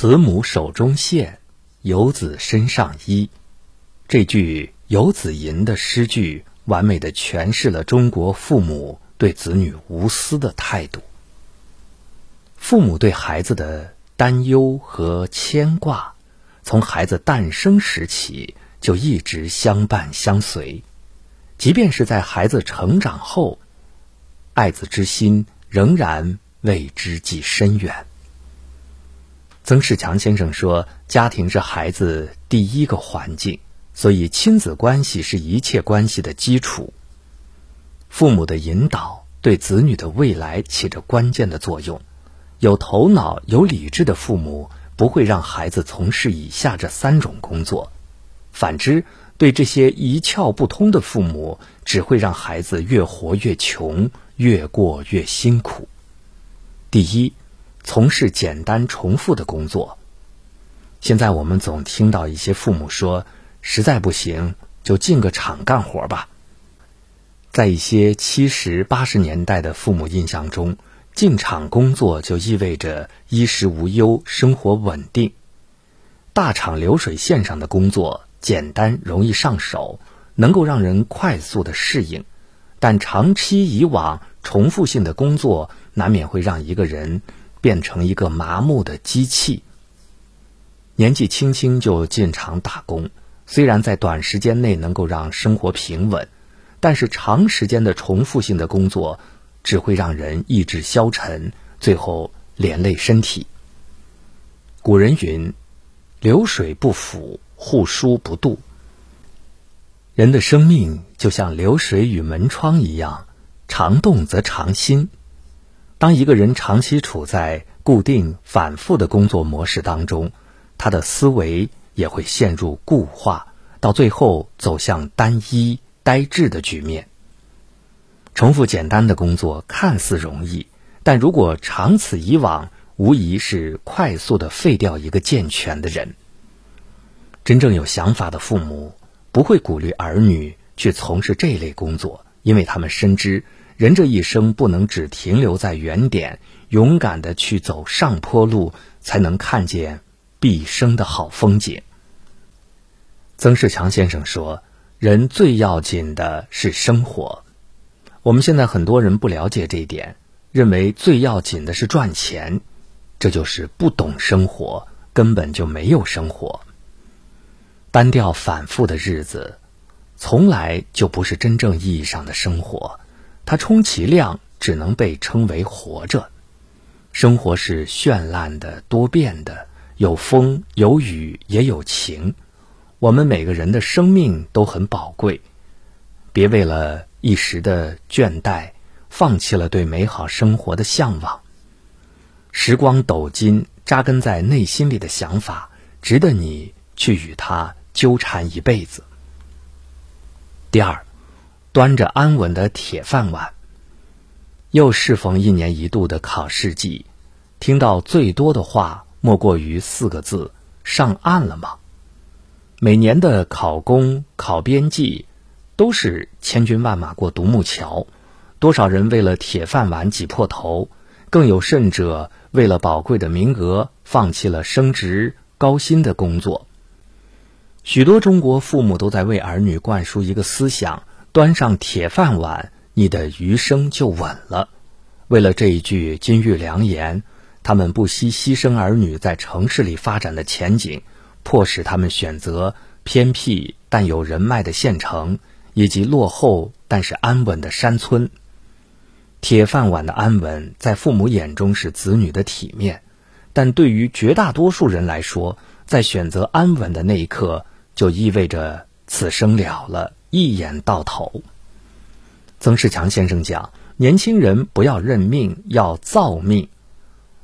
慈母手中线，游子身上衣。这句《游子吟》的诗句，完美的诠释了中国父母对子女无私的态度。父母对孩子的担忧和牵挂，从孩子诞生时起就一直相伴相随，即便是在孩子成长后，爱子之心仍然为之计深远。曾仕强先生说：“家庭是孩子第一个环境，所以亲子关系是一切关系的基础。父母的引导对子女的未来起着关键的作用。有头脑、有理智的父母不会让孩子从事以下这三种工作；反之，对这些一窍不通的父母，只会让孩子越活越穷，越过越辛苦。第一。”从事简单重复的工作。现在我们总听到一些父母说：“实在不行，就进个厂干活吧。”在一些七十八十年代的父母印象中，进厂工作就意味着衣食无忧、生活稳定。大厂流水线上的工作简单容易上手，能够让人快速的适应，但长期以往，重复性的工作难免会让一个人。变成一个麻木的机器。年纪轻轻就进厂打工，虽然在短时间内能够让生活平稳，但是长时间的重复性的工作只会让人意志消沉，最后连累身体。古人云：“流水不腐，户枢不蠹。”人的生命就像流水与门窗一样，常动则常新。当一个人长期处在固定、反复的工作模式当中，他的思维也会陷入固化，到最后走向单一、呆滞的局面。重复简单的工作看似容易，但如果长此以往，无疑是快速的废掉一个健全的人。真正有想法的父母不会鼓励儿女去从事这类工作，因为他们深知。人这一生不能只停留在原点，勇敢的去走上坡路，才能看见毕生的好风景。曾仕强先生说：“人最要紧的是生活。”我们现在很多人不了解这一点，认为最要紧的是赚钱，这就是不懂生活，根本就没有生活。单调反复的日子，从来就不是真正意义上的生活。它充其量只能被称为活着。生活是绚烂的、多变的，有风有雨也有晴。我们每个人的生命都很宝贵，别为了一时的倦怠，放弃了对美好生活的向往。时光斗金，扎根在内心里的想法，值得你去与它纠缠一辈子。第二。端着安稳的铁饭碗，又适逢一年一度的考试季，听到最多的话莫过于四个字：“上岸了吗？”每年的考公、考编辑，都是千军万马过独木桥，多少人为了铁饭碗挤破头，更有甚者为了宝贵的名额，放弃了升职高薪的工作。许多中国父母都在为儿女灌输一个思想。端上铁饭碗，你的余生就稳了。为了这一句金玉良言，他们不惜牺牲儿女在城市里发展的前景，迫使他们选择偏僻但有人脉的县城，以及落后但是安稳的山村。铁饭碗的安稳，在父母眼中是子女的体面，但对于绝大多数人来说，在选择安稳的那一刻，就意味着此生了了。一眼到头。曾仕强先生讲：“年轻人不要认命，要造命。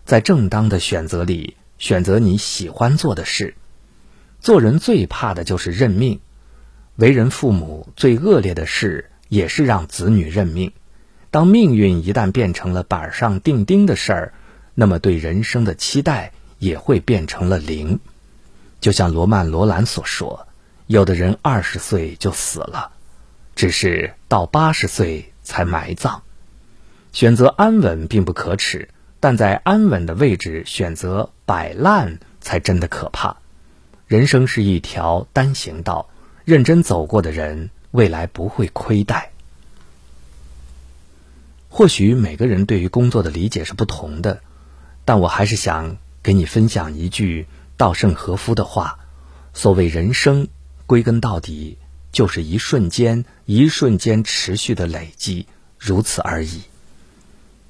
在正当的选择里，选择你喜欢做的事。做人最怕的就是认命。为人父母最恶劣的事，也是让子女认命。当命运一旦变成了板上钉钉的事儿，那么对人生的期待也会变成了零。就像罗曼·罗兰所说。”有的人二十岁就死了，只是到八十岁才埋葬。选择安稳并不可耻，但在安稳的位置选择摆烂才真的可怕。人生是一条单行道，认真走过的人，未来不会亏待。或许每个人对于工作的理解是不同的，但我还是想给你分享一句稻盛和夫的话：所谓人生，归根到底就是一瞬间、一瞬间持续的累积，如此而已。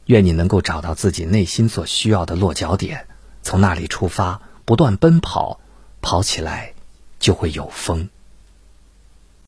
愿你能够找到自己内心所需要的落脚点，从那里出发，不断奔跑。跑起来就会有风。